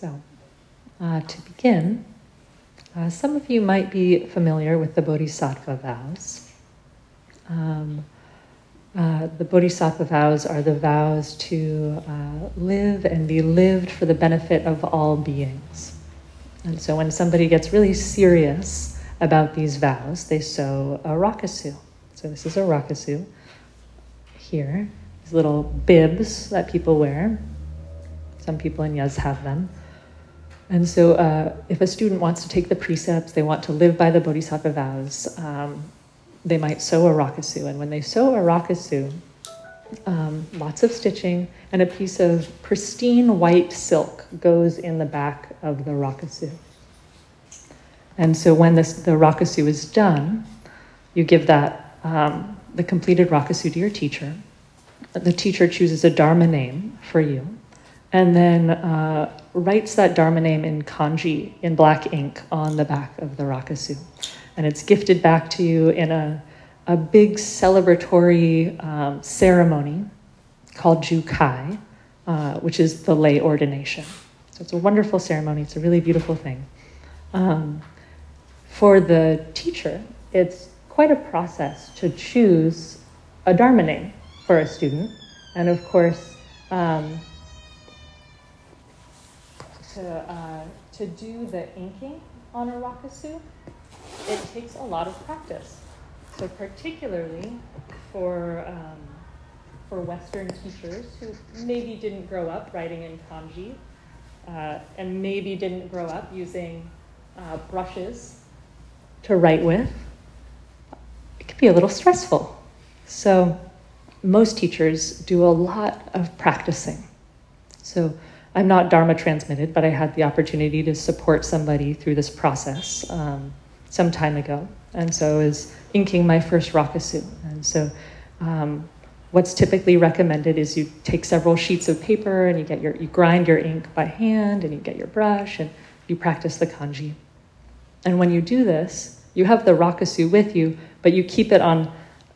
So, uh, to begin, uh, some of you might be familiar with the Bodhisattva vows. Um, uh, the Bodhisattva vows are the vows to uh, live and be lived for the benefit of all beings. And so when somebody gets really serious about these vows, they sew a rakusu. So this is a rakusu here, these little bibs that people wear. Some people in Yaz have them. And so, uh, if a student wants to take the precepts, they want to live by the Bodhisattva vows, um, they might sew a rakusu. And when they sew a rakusu, um, lots of stitching, and a piece of pristine white silk goes in the back of the rakusu. And so, when this, the rakusu is done, you give that um, the completed rakusu to your teacher. The teacher chooses a dharma name for you, and then uh, writes that Dharma name in kanji, in black ink, on the back of the rakusu. And it's gifted back to you in a, a big celebratory um, ceremony called Jukai, uh, which is the lay ordination. So it's a wonderful ceremony, it's a really beautiful thing. Um, for the teacher, it's quite a process to choose a Dharma name for a student. And of course, um, to, uh, to do the inking on a rakusu, it takes a lot of practice. So particularly for, um, for Western teachers who maybe didn't grow up writing in kanji uh, and maybe didn't grow up using uh, brushes to write with, it can be a little stressful. So most teachers do a lot of practicing. So I'm not Dharma transmitted, but I had the opportunity to support somebody through this process um, some time ago. And so I was inking my first rakusu. And so um, what's typically recommended is you take several sheets of paper and you get your you grind your ink by hand and you get your brush and you practice the kanji. And when you do this, you have the rakusu with you, but you keep it on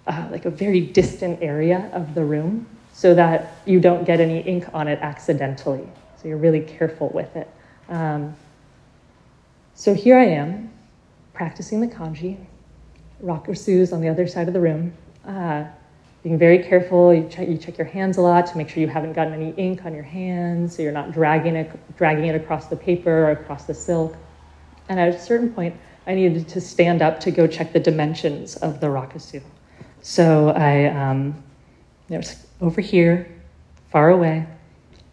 uh, like a very distant area of the room so that you don't get any ink on it accidentally. So you're really careful with it. Um, so here I am, practicing the kanji. Rakusu's on the other side of the room. Uh, being very careful, you check, you check your hands a lot to make sure you haven't gotten any ink on your hands, so you're not dragging it, dragging it across the paper or across the silk. And at a certain point, I needed to stand up to go check the dimensions of the rakusu. So I, um, was over here, far away,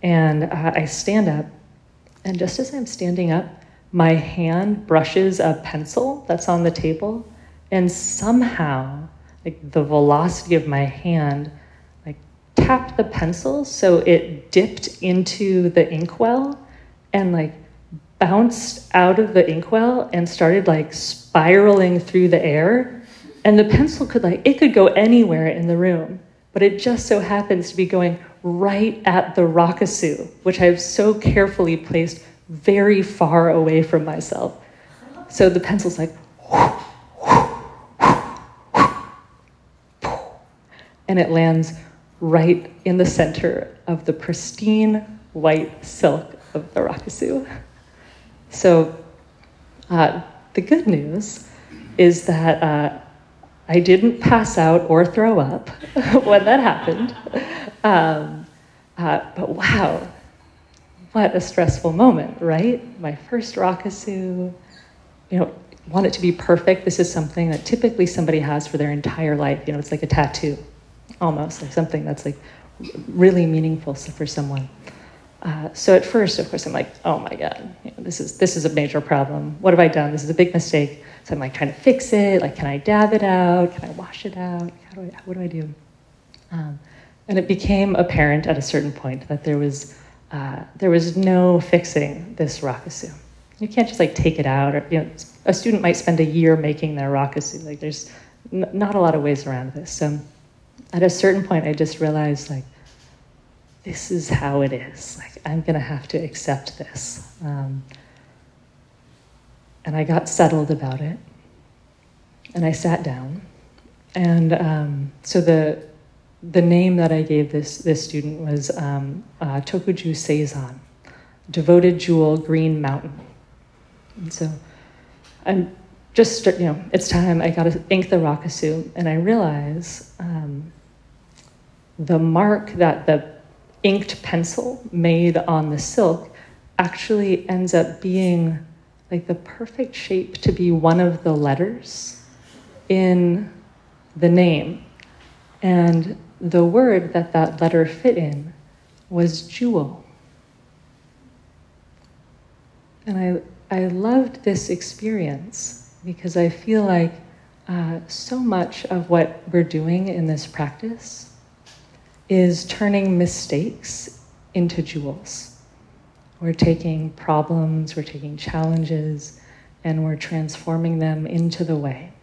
and uh, I stand up, and just as I'm standing up, my hand brushes a pencil that's on the table, and somehow, like the velocity of my hand, like tapped the pencil so it dipped into the inkwell and like bounced out of the inkwell and started like spiraling through the air. And the pencil could like it could go anywhere in the room, but it just so happens to be going right at the rakusu, which I've so carefully placed very far away from myself. So the pencil's like, and it lands right in the center of the pristine white silk of the rakusu. So uh, the good news is that uh, I didn't pass out or throw up when that happened. Um, uh, but wow, what a stressful moment, right? My first rakusu, you know, want it to be perfect. This is something that typically somebody has for their entire life. You know, it's like a tattoo, almost like something that's like really meaningful for someone. Uh, so at first, of course, I'm like, oh my god, you know, this is this is a major problem. What have I done? This is a big mistake. So I'm like trying to fix it. Like, can I dab it out? Can I wash it out? How do I, what do I do? Um, and it became apparent at a certain point that there was, uh, there was no fixing this rakusu. You can't just like take it out, or you know, a student might spend a year making their rakusu. Like, there's n- not a lot of ways around this. So, at a certain point, I just realized like, this is how it is. Like, I'm gonna have to accept this. Um, and I got settled about it, and I sat down, and um, so the the name that I gave this, this student was um, uh, Tokuju Seizan. devoted jewel, green mountain. And so I'm just, you know, it's time. I got to ink the Rakusu, and I realize um, the mark that the inked pencil made on the silk actually ends up being like the perfect shape to be one of the letters in the name. And the word that that letter fit in was jewel. And I, I loved this experience because I feel like uh, so much of what we're doing in this practice is turning mistakes into jewels. We're taking problems, we're taking challenges, and we're transforming them into the way.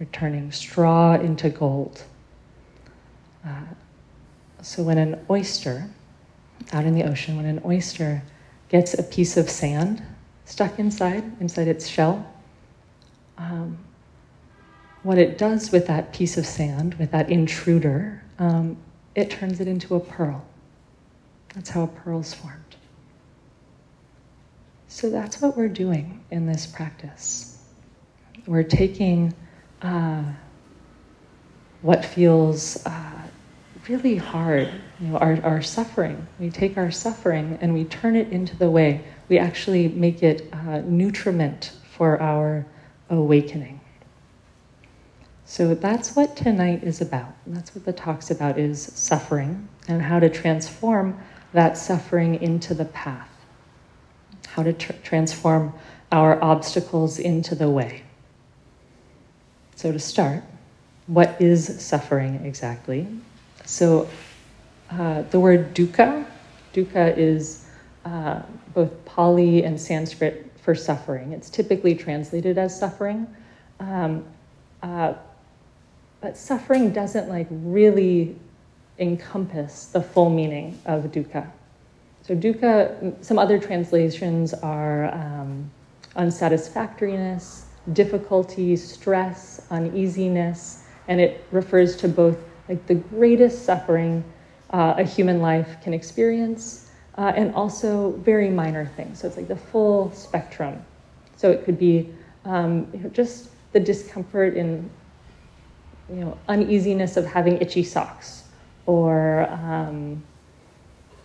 We're turning straw into gold. Uh, so when an oyster, out in the ocean, when an oyster gets a piece of sand stuck inside, inside its shell, um, what it does with that piece of sand, with that intruder, um, it turns it into a pearl. That's how a pearl's formed. So that's what we're doing in this practice. We're taking uh, what feels uh, really hard, you know, our, our suffering. We take our suffering and we turn it into the way. We actually make it uh, nutriment for our awakening. So that's what tonight is about. That's what the talk's about is suffering and how to transform that suffering into the path. How to tr- transform our obstacles into the way. So to start, what is suffering exactly? So uh, the word dukkha, dukkha is uh, both Pali and Sanskrit for suffering. It's typically translated as suffering. Um, uh, but suffering doesn't like really encompass the full meaning of dukkha. So dukkha, some other translations are um, unsatisfactoriness, difficulty, stress, uneasiness, and it refers to both like the greatest suffering uh, a human life can experience, uh, and also very minor things. So it's like the full spectrum. So it could be um, you know, just the discomfort in, you know, uneasiness of having itchy socks, or um,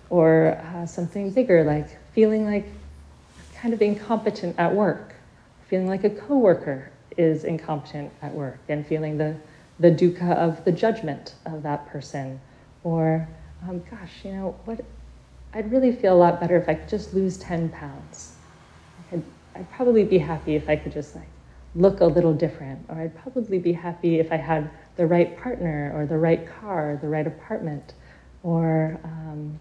or uh, something bigger like feeling like kind of incompetent at work, feeling like a coworker is incompetent at work, and feeling the the dukkha of the judgment of that person. Or, um, gosh, you know, what? I'd really feel a lot better if I could just lose 10 pounds. I'd, I'd probably be happy if I could just like look a little different. Or I'd probably be happy if I had the right partner or the right car, the right apartment, or um,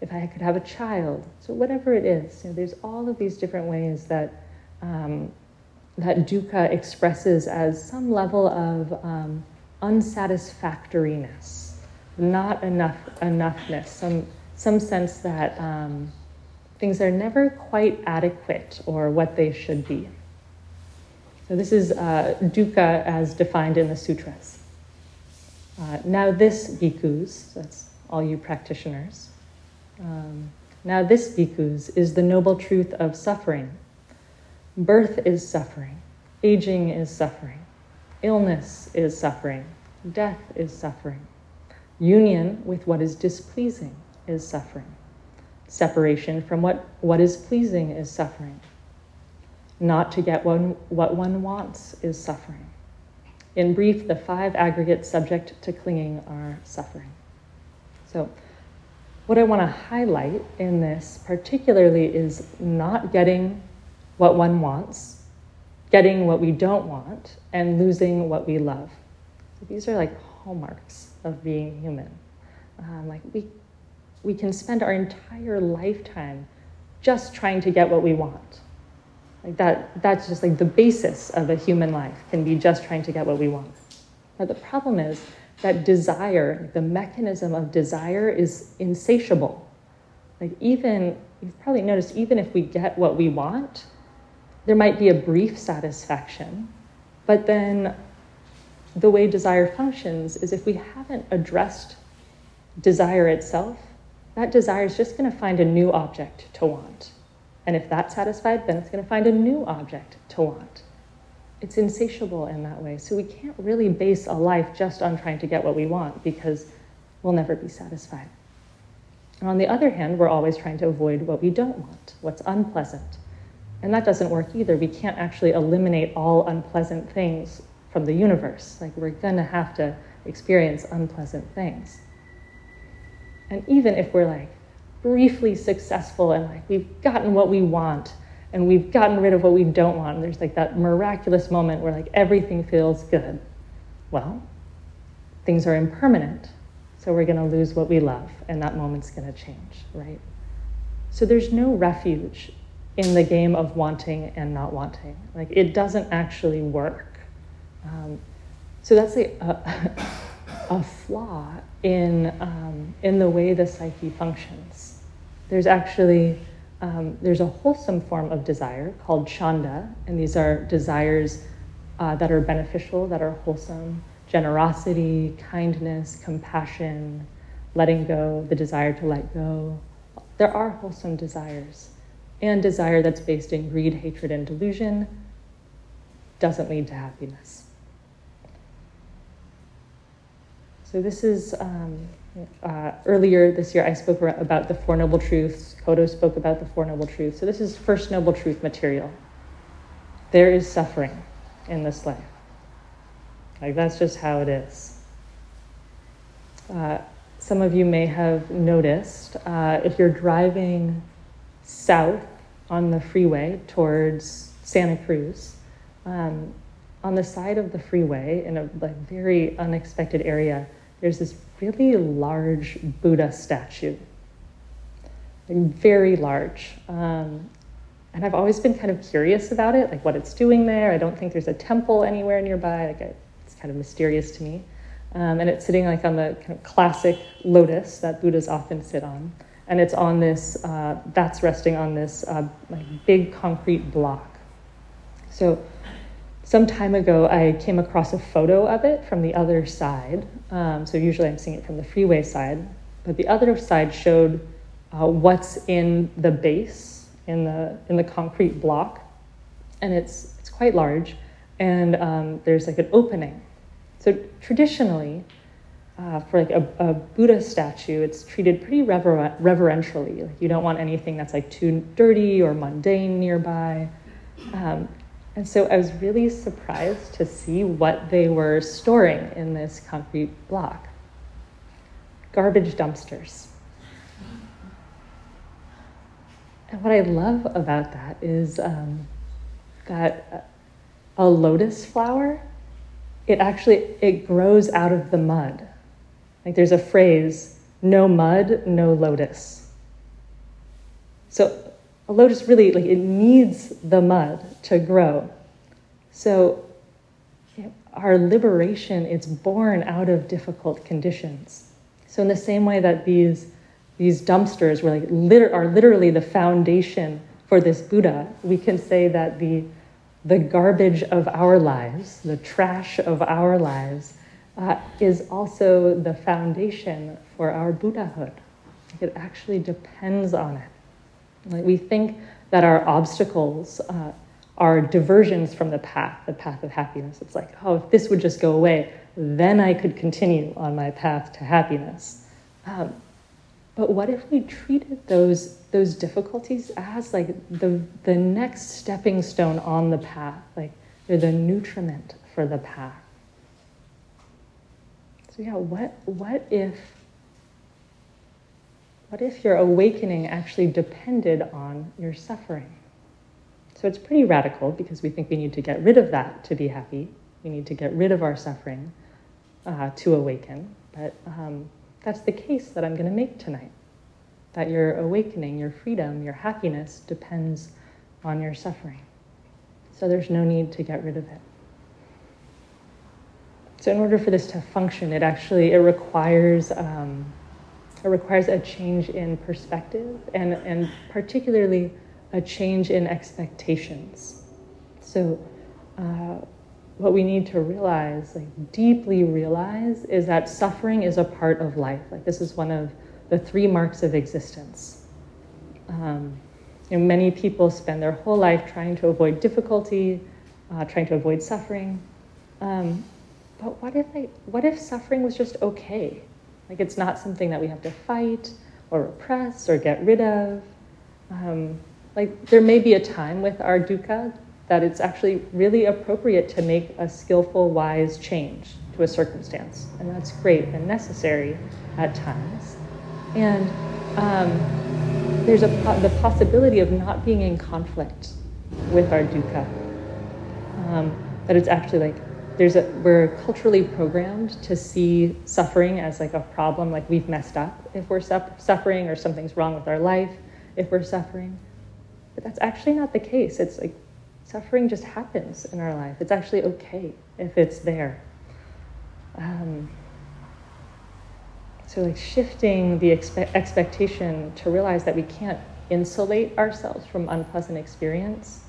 if I could have a child. So whatever it is, you know, there's all of these different ways that um, that dukkha expresses as some level of um, unsatisfactoriness, not enough enoughness, some some sense that um, things are never quite adequate or what they should be. So this is uh, dukkha as defined in the sutras. Uh, now this bhikkhus, that's all you practitioners. Um, now this bhikkhus is the noble truth of suffering. Birth is suffering, aging is suffering, illness is suffering, death is suffering, union with what is displeasing is suffering, separation from what, what is pleasing is suffering, not to get one, what one wants is suffering. In brief, the five aggregates subject to clinging are suffering. So, what I want to highlight in this particularly is not getting what one wants, getting what we don't want, and losing what we love. So these are like hallmarks of being human. Um, like we, we can spend our entire lifetime just trying to get what we want. Like that, that's just like the basis of a human life can be just trying to get what we want. But the problem is that desire, the mechanism of desire is insatiable. Like even, you've probably noticed, even if we get what we want, there might be a brief satisfaction, but then the way desire functions is if we haven't addressed desire itself, that desire is just going to find a new object to want. And if that's satisfied, then it's going to find a new object to want. It's insatiable in that way. So we can't really base a life just on trying to get what we want because we'll never be satisfied. And on the other hand, we're always trying to avoid what we don't want, what's unpleasant. And that doesn't work either. We can't actually eliminate all unpleasant things from the universe. Like, we're going to have to experience unpleasant things. And even if we're like briefly successful and like we've gotten what we want and we've gotten rid of what we don't want, and there's like that miraculous moment where like everything feels good, well, things are impermanent. So we're going to lose what we love, and that moment's going to change, right? So there's no refuge in the game of wanting and not wanting. Like it doesn't actually work. Um, so that's a, a, a flaw in, um, in the way the psyche functions. There's actually um, there's a wholesome form of desire called chanda, and these are desires uh, that are beneficial, that are wholesome, generosity, kindness, compassion, letting go, the desire to let go. There are wholesome desires. And desire that's based in greed, hatred, and delusion doesn't lead to happiness. So, this is um, uh, earlier this year, I spoke about the Four Noble Truths. Kodo spoke about the Four Noble Truths. So, this is First Noble Truth material. There is suffering in this life. Like, that's just how it is. Uh, some of you may have noticed uh, if you're driving south on the freeway towards Santa Cruz, um, on the side of the freeway in a like, very unexpected area, there's this really large Buddha statue. Very large. Um, and I've always been kind of curious about it, like what it's doing there. I don't think there's a temple anywhere nearby. Like it's kind of mysterious to me. Um, and it's sitting like on the kind of classic lotus that Buddhas often sit on. And it's on this, uh, that's resting on this uh, like big concrete block. So some time ago, I came across a photo of it from the other side. Um, so usually I'm seeing it from the freeway side, but the other side showed uh, what's in the base in the in the concrete block, and it's it's quite large, and um, there's like an opening. So traditionally, uh, for like a, a, Buddha statue, it's treated pretty rever- reverentially. Like you don't want anything that's like too dirty or mundane nearby. Um, and so I was really surprised to see what they were storing in this concrete block garbage dumpsters. And what I love about that is um, that a lotus flower, it actually it grows out of the mud. Like there's a phrase, no mud, no lotus. So a lotus really like it needs the mud to grow. So our liberation is born out of difficult conditions. So in the same way that these these dumpsters were like liter- are literally the foundation for this Buddha, we can say that the the garbage of our lives, the trash of our lives, uh, is also the foundation for our Buddhahood. It actually depends on it. Like we think that our obstacles uh, are diversions from the path, the path of happiness. It's like, oh, if this would just go away, then I could continue on my path to happiness. Um, but what if we treated those those difficulties as like the the next stepping stone on the path, like they're the nutriment for the path? So yeah, what what if what if your awakening actually depended on your suffering? So it's pretty radical because we think we need to get rid of that to be happy. We need to get rid of our suffering uh, to awaken. But um, that's the case that I'm going to make tonight. That your awakening, your freedom, your happiness depends on your suffering. So there's no need to get rid of it. So in order for this to function, it actually it requires um, it requires a change in perspective and, and particularly a change in expectations. So, uh, what we need to realize, like deeply realize, is that suffering is a part of life. Like, this is one of the three marks of existence. Um, you know, many people spend their whole life trying to avoid difficulty, uh, trying to avoid suffering. Um, but what if, I, what if suffering was just okay? Like it's not something that we have to fight or repress or get rid of. Um, like there may be a time with our dukkha that it's actually really appropriate to make a skillful, wise change to a circumstance. And that's great and necessary at times. And um, there's a, the possibility of not being in conflict with our dukkha. Um, that it's actually like there's a, we're culturally programmed to see suffering as like a problem, like we've messed up if we're su- suffering or something's wrong with our life if we're suffering. But that's actually not the case. It's like suffering just happens in our life. It's actually okay if it's there. Um, so, like shifting the expe- expectation to realize that we can't insulate ourselves from unpleasant experience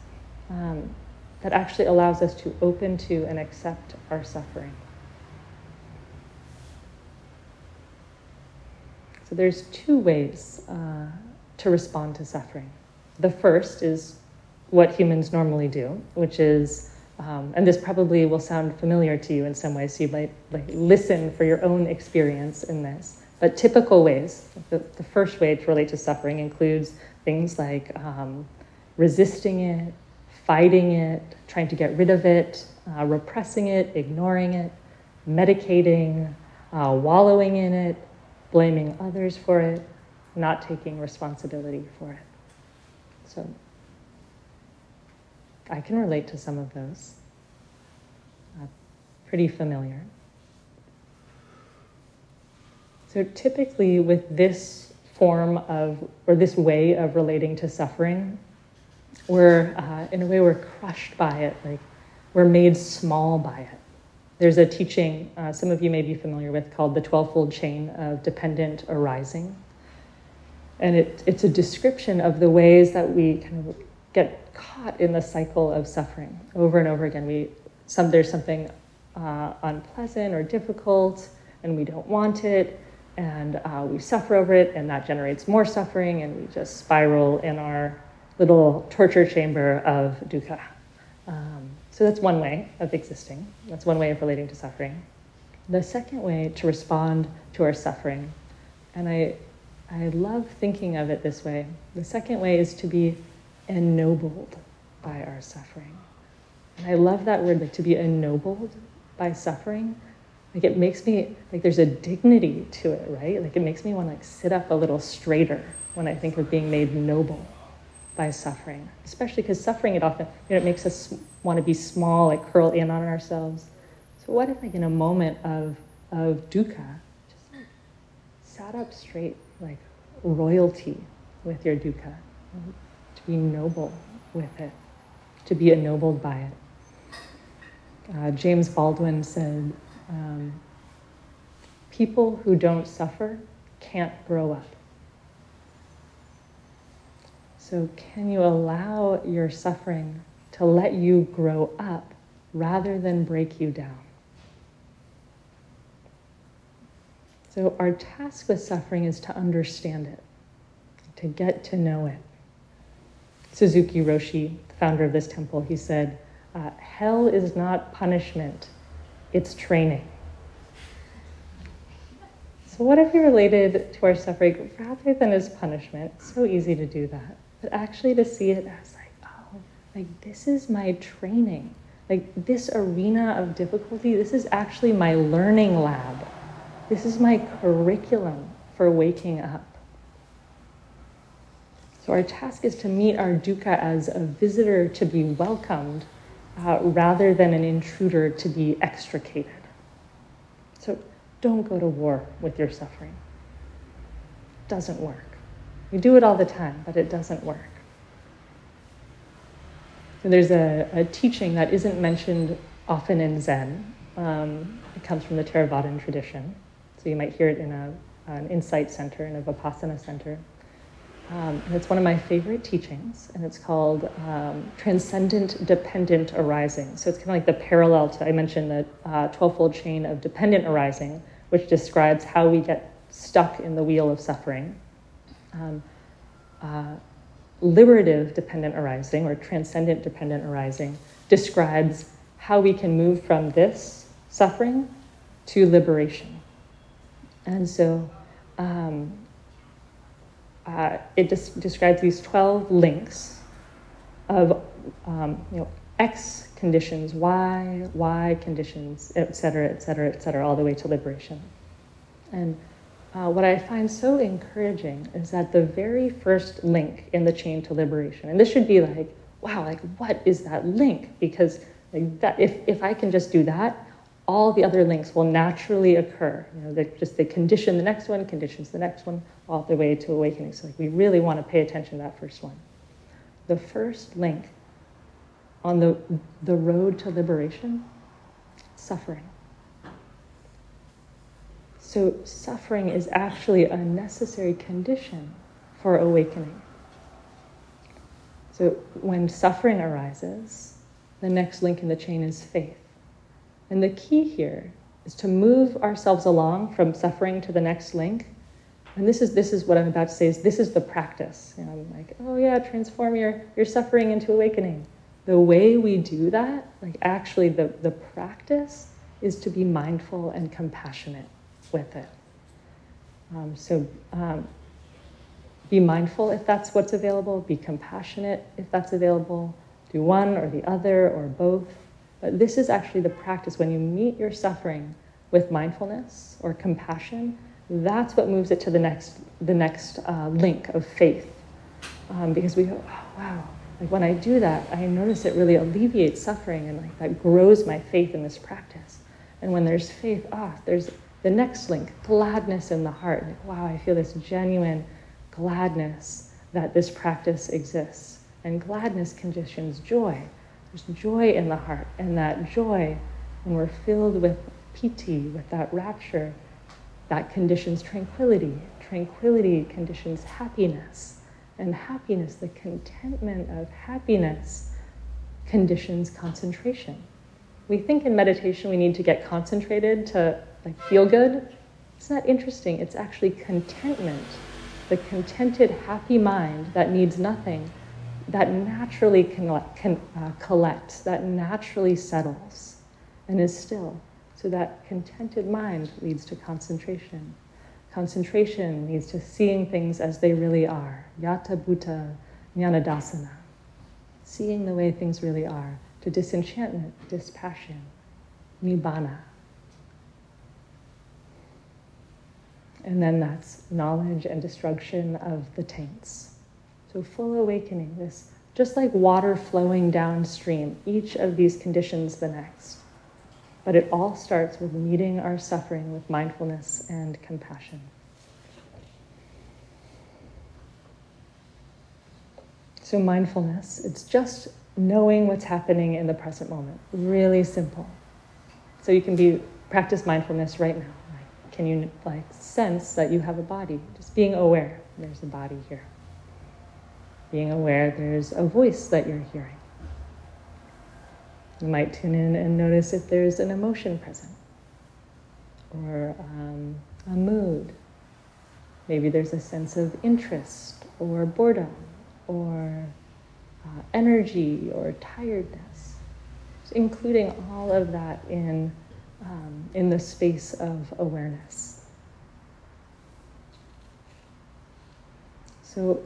um, that actually allows us to open to and accept our suffering. So there's two ways uh, to respond to suffering. The first is what humans normally do, which is, um, and this probably will sound familiar to you in some ways, so you might like, listen for your own experience in this. But typical ways, the, the first way to relate to suffering includes things like um, resisting it, fighting it, trying to get rid of it, uh, repressing it, ignoring it, medicating, uh, wallowing in it, blaming others for it, not taking responsibility for it. So I can relate to some of those. Uh, pretty familiar. So typically, with this form of, or this way of relating to suffering, we're, uh, in a way, we're crushed by it, like we're made small by it. There's a teaching uh, some of you may be familiar with called the 12 fold chain of dependent arising. And it, it's a description of the ways that we kind of get caught in the cycle of suffering over and over again. We, some, there's something uh, unpleasant or difficult, and we don't want it, and uh, we suffer over it, and that generates more suffering, and we just spiral in our little torture chamber of dukkha. Um, so that's one way of existing. That's one way of relating to suffering. The second way to respond to our suffering, and I, I love thinking of it this way. The second way is to be ennobled by our suffering. And I love that word, like to be ennobled by suffering. Like it makes me like there's a dignity to it, right? Like it makes me want to like sit up a little straighter when I think of being made noble by suffering, especially because suffering it often you know, it makes us want to be small, like curl in on ourselves. So what if like in a moment of of dukkha, just sat up straight like royalty with your dukkha, to be noble with it, to be ennobled by it. Uh, James Baldwin said, um, "People who don't suffer can't grow up." So, can you allow your suffering to let you grow up rather than break you down? So, our task with suffering is to understand it, to get to know it. Suzuki Roshi, the founder of this temple, he said, uh, Hell is not punishment, it's training. So, what if we related to our suffering rather than as punishment? So easy to do that but actually to see it as like, oh, like this is my training. Like this arena of difficulty, this is actually my learning lab. This is my curriculum for waking up. So our task is to meet our dukkha as a visitor to be welcomed uh, rather than an intruder to be extricated. So don't go to war with your suffering. Doesn't work. We do it all the time, but it doesn't work. So there's a, a teaching that isn't mentioned often in Zen. Um, it comes from the Theravadan tradition. So you might hear it in a, an insight center, in a Vipassana center. Um, and it's one of my favorite teachings, and it's called um, Transcendent Dependent Arising. So it's kind of like the parallel to, I mentioned the uh, 12 fold chain of dependent arising, which describes how we get stuck in the wheel of suffering. Um, uh, liberative dependent arising or transcendent dependent arising describes how we can move from this suffering to liberation. And so um, uh, it des- describes these 12 links of um, you know, X conditions, Y, Y conditions, et cetera, et cetera, et cetera, all the way to liberation. And uh, what I find so encouraging is that the very first link in the chain to liberation, and this should be like, wow, like what is that link? Because like that, if, if I can just do that, all the other links will naturally occur. You know, they just they condition the next one, conditions the next one, all the way to awakening. So like we really want to pay attention to that first one. The first link on the, the road to liberation, suffering. So, suffering is actually a necessary condition for awakening. So, when suffering arises, the next link in the chain is faith. And the key here is to move ourselves along from suffering to the next link. And this is, this is what I'm about to say is this is the practice. You know, I'm like, oh yeah, transform your, your suffering into awakening. The way we do that, like actually the, the practice, is to be mindful and compassionate with it. Um, so um, be mindful if that's what's available, be compassionate if that's available, do one or the other or both. But this is actually the practice when you meet your suffering with mindfulness or compassion, that's what moves it to the next, the next uh, link of faith. Um, because we go, oh, wow, like when I do that, I notice it really alleviates suffering and like that grows my faith in this practice. And when there's faith, ah, there's the next link, gladness in the heart. Like, wow, I feel this genuine gladness that this practice exists. And gladness conditions joy. There's joy in the heart. And that joy, when we're filled with piti, with that rapture, that conditions tranquility. Tranquility conditions happiness. And happiness, the contentment of happiness, conditions concentration. We think in meditation we need to get concentrated to like feel good. It's not interesting. It's actually contentment, the contented, happy mind that needs nothing, that naturally can, can uh, collects, that naturally settles and is still. So that contented mind leads to concentration. Concentration leads to seeing things as they really are. Yata Bhuta Jnanadasana. Seeing the way things really are. To disenchantment, dispassion, nibbana. And then that's knowledge and destruction of the taints. So full awakening, this just like water flowing downstream, each of these conditions the next. But it all starts with meeting our suffering with mindfulness and compassion. So, mindfulness, it's just knowing what's happening in the present moment. Really simple. So, you can be practice mindfulness right now. Can you like sense that you have a body? Just being aware, there's a body here. Being aware there's a voice that you're hearing. You might tune in and notice if there's an emotion present or um, a mood. Maybe there's a sense of interest or boredom or uh, energy or tiredness. So including all of that in um, in the space of awareness. So,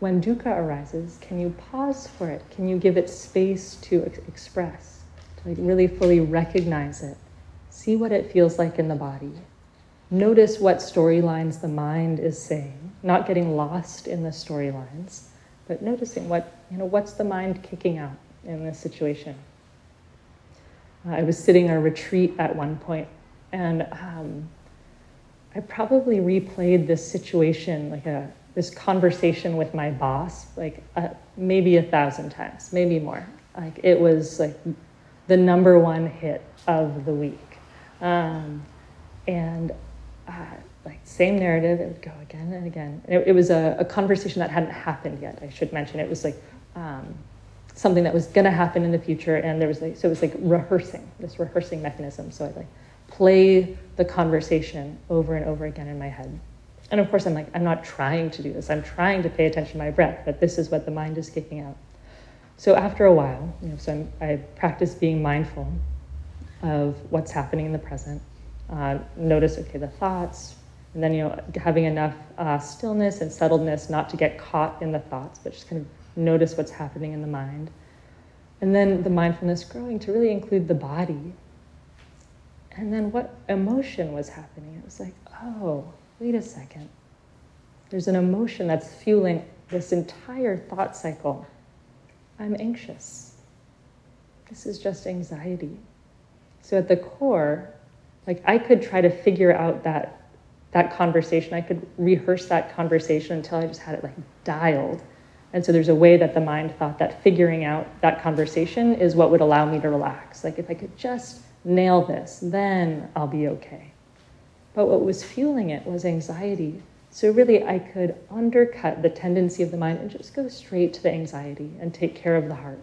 when dukkha arises, can you pause for it? Can you give it space to ex- express, to like really fully recognize it? See what it feels like in the body. Notice what storylines the mind is saying, not getting lost in the storylines, but noticing what, you know, what's the mind kicking out in this situation. I was sitting in a retreat at one point, and um, I probably replayed this situation, like a this conversation with my boss, like uh, maybe a thousand times, maybe more. Like it was like the number one hit of the week, um, and uh, like same narrative, it would go again and again. It, it was a, a, conversation that hadn't happened yet. I should mention it was like. Um, something that was going to happen in the future and there was like so it was like rehearsing this rehearsing mechanism so i like play the conversation over and over again in my head. And of course, I'm like, I'm not trying to do this. I'm trying to pay attention to my breath, but this is what the mind is kicking out. So after a while, you know, so I'm, i practice being mindful of what's happening in the present. Uh, notice, okay, the thoughts, and then you know, having enough uh, stillness and settledness not to get caught in the thoughts, but just kind of notice what's happening in the mind. And then the mindfulness growing to really include the body. And then what emotion was happening? It was like, oh, wait a second. There's an emotion that's fueling this entire thought cycle. I'm anxious. This is just anxiety. So at the core, like I could try to figure out that that conversation. I could rehearse that conversation until I just had it like dialed. And so there's a way that the mind thought that figuring out that conversation is what would allow me to relax. Like if I could just nail this, then I'll be okay. But what was fueling it was anxiety. So really, I could undercut the tendency of the mind and just go straight to the anxiety and take care of the heart.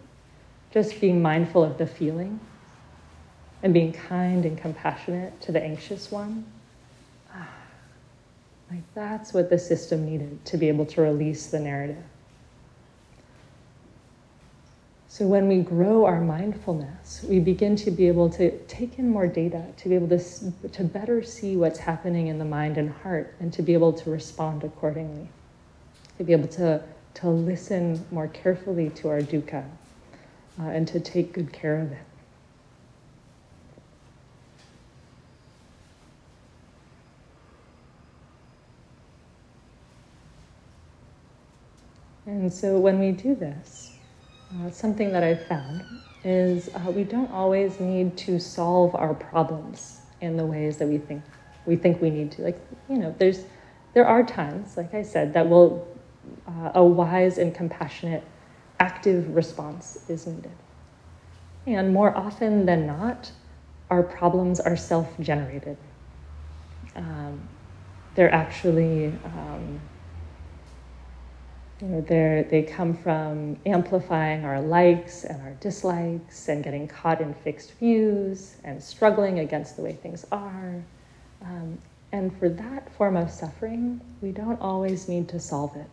Just being mindful of the feeling and being kind and compassionate to the anxious one. Ah, like that's what the system needed to be able to release the narrative. So when we grow our mindfulness, we begin to be able to take in more data, to be able to, to better see what's happening in the mind and heart, and to be able to respond accordingly, to be able to, to listen more carefully to our dukkha, uh, and to take good care of it. And so when we do this, uh, something that I've found is uh, we don't always need to solve our problems in the ways that we think we think we need to. Like you know, there's there are times, like I said, that will uh, a wise and compassionate, active response is needed. And more often than not, our problems are self-generated. Um, they're actually um, you know, they come from amplifying our likes and our dislikes and getting caught in fixed views and struggling against the way things are. Um, and for that form of suffering, we don't always need to solve it.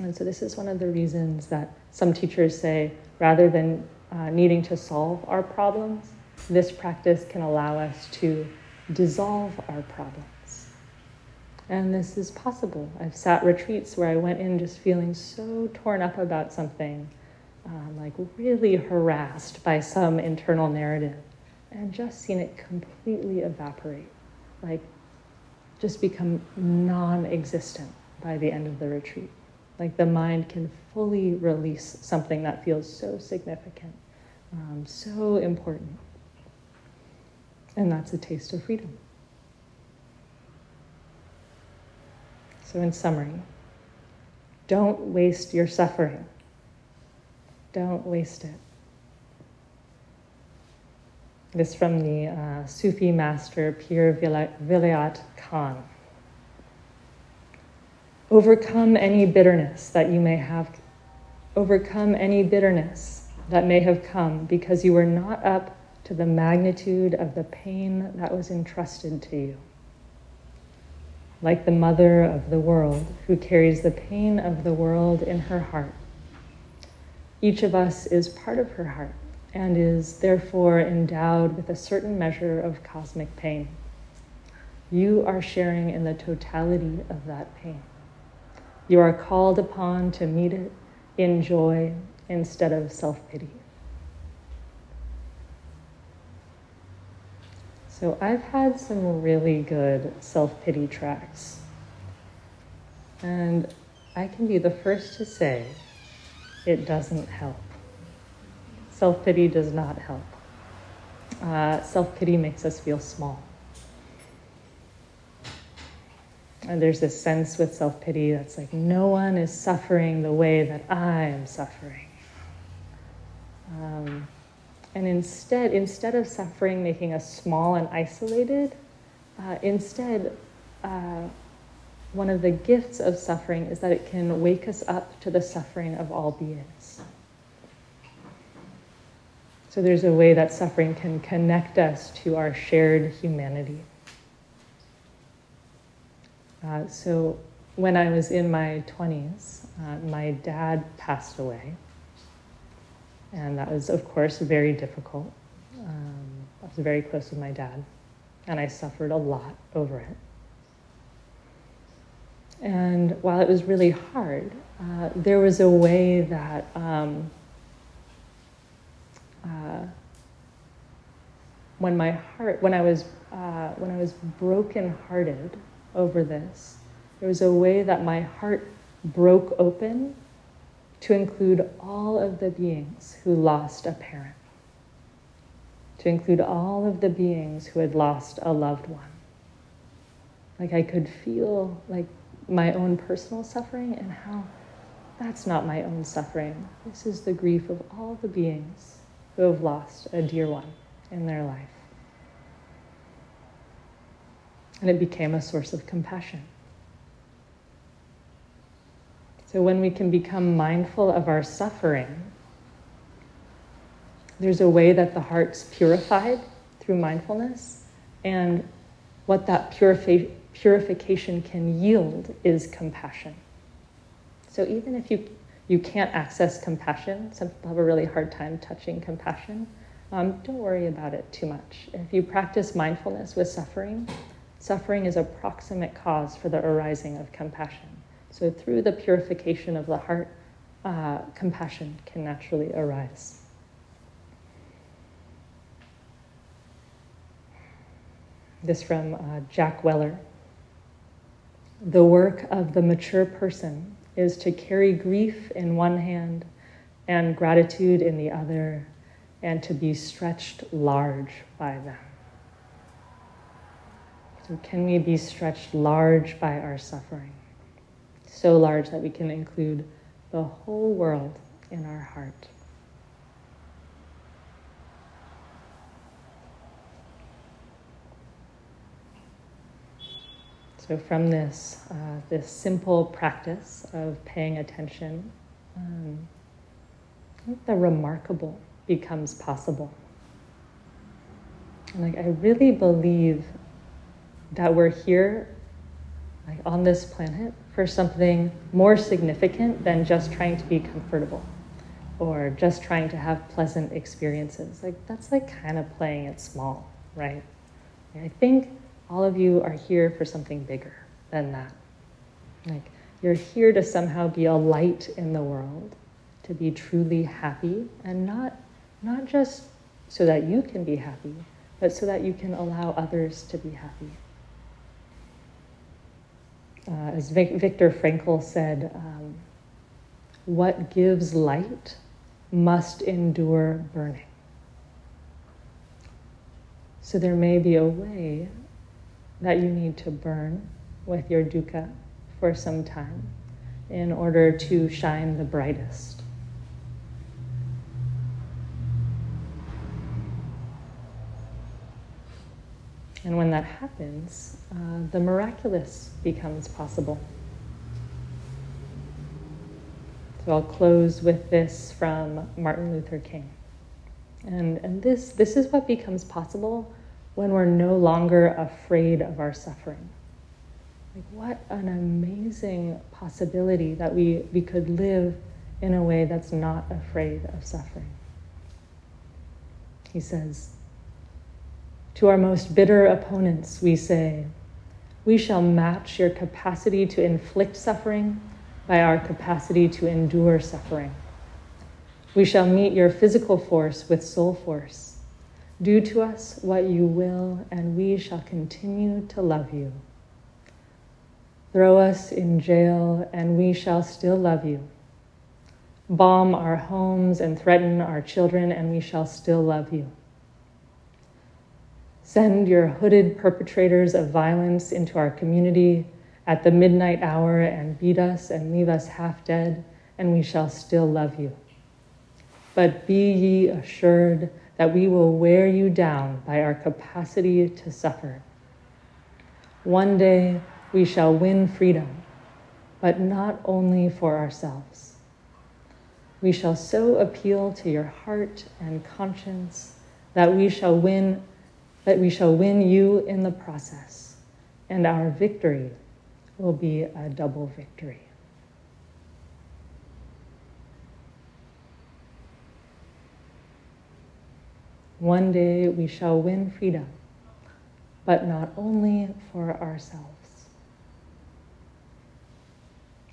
And so, this is one of the reasons that some teachers say rather than uh, needing to solve our problems, this practice can allow us to dissolve our problems. And this is possible. I've sat retreats where I went in just feeling so torn up about something, um, like really harassed by some internal narrative, and just seen it completely evaporate, like just become non existent by the end of the retreat. Like the mind can fully release something that feels so significant, um, so important. And that's a taste of freedom. So, in summary, don't waste your suffering. Don't waste it. This from the uh, Sufi master Pir Vilayat Khan. Overcome any bitterness that you may have. Overcome any bitterness that may have come because you were not up to the magnitude of the pain that was entrusted to you like the mother of the world who carries the pain of the world in her heart. Each of us is part of her heart and is therefore endowed with a certain measure of cosmic pain. You are sharing in the totality of that pain. You are called upon to meet it in joy instead of self pity. So I've had some really good self pity tracks. And I can be the first to say it doesn't help. Self pity does not help. Uh, self pity makes us feel small. And there's this sense with self pity that's like, no one is suffering the way that I am suffering. Um, and instead, instead of suffering making us small and isolated, uh, instead, uh, one of the gifts of suffering is that it can wake us up to the suffering of all beings. So there's a way that suffering can connect us to our shared humanity. Uh, so when I was in my 20s, uh, my dad passed away. And that was, of course, very difficult. Um, I was very close with my dad, and I suffered a lot over it. And while it was really hard, uh, there was a way that um, uh, when my heart, when I was, uh, when I was brokenhearted over this, there was a way that my heart broke open to include all of the beings who lost a parent, to include all of the beings who had lost a loved one. Like I could feel like my own personal suffering and how that's not my own suffering. This is the grief of all the beings who have lost a dear one in their life. And it became a source of compassion. So when we can become mindful of our suffering, there's a way that the heart's purified through mindfulness, and what that purifi- purification can yield is compassion. So even if you, you can't access compassion, some people have a really hard time touching compassion, um, don't worry about it too much. If you practice mindfulness with suffering, suffering is a proximate cause for the arising of compassion. So, through the purification of the heart, uh, compassion can naturally arise. This from uh, Jack Weller. The work of the mature person is to carry grief in one hand and gratitude in the other, and to be stretched large by them. So, can we be stretched large by our suffering? So large that we can include the whole world in our heart. So, from this, uh, this simple practice of paying attention, um, the remarkable becomes possible. And like, I really believe that we're here, like on this planet, for something more significant than just trying to be comfortable or just trying to have pleasant experiences. Like that's like kind of playing it small, right? I think all of you are here for something bigger than that. Like you're here to somehow be a light in the world, to be truly happy and not not just so that you can be happy, but so that you can allow others to be happy uh, as Viktor Frankl said, um, what gives light must endure burning. So there may be a way that you need to burn with your dukkha for some time in order to shine the brightest. And when that happens, uh, the miraculous becomes possible. So I'll close with this from Martin Luther King. And, and this, this is what becomes possible when we're no longer afraid of our suffering. Like, what an amazing possibility that we, we could live in a way that's not afraid of suffering. He says, to our most bitter opponents, we say, We shall match your capacity to inflict suffering by our capacity to endure suffering. We shall meet your physical force with soul force. Do to us what you will, and we shall continue to love you. Throw us in jail, and we shall still love you. Bomb our homes and threaten our children, and we shall still love you. Send your hooded perpetrators of violence into our community at the midnight hour and beat us and leave us half dead, and we shall still love you. But be ye assured that we will wear you down by our capacity to suffer. One day we shall win freedom, but not only for ourselves. We shall so appeal to your heart and conscience that we shall win that we shall win you in the process, and our victory will be a double victory. One day we shall win freedom, but not only for ourselves.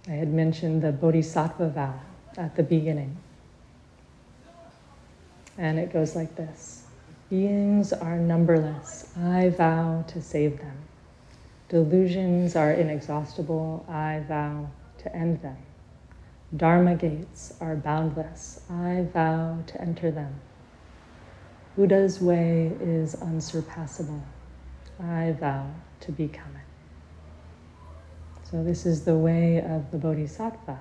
I had mentioned the Bodhisattva vow at the beginning. And it goes like this Beings are numberless. I vow to save them. Delusions are inexhaustible. I vow to end them. Dharma gates are boundless. I vow to enter them. Buddha's way is unsurpassable. I vow to become it. So, this is the way of the Bodhisattva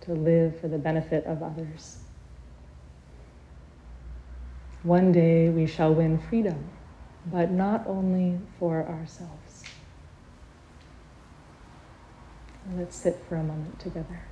to live for the benefit of others. One day we shall win freedom, but not only for ourselves. Let's sit for a moment together.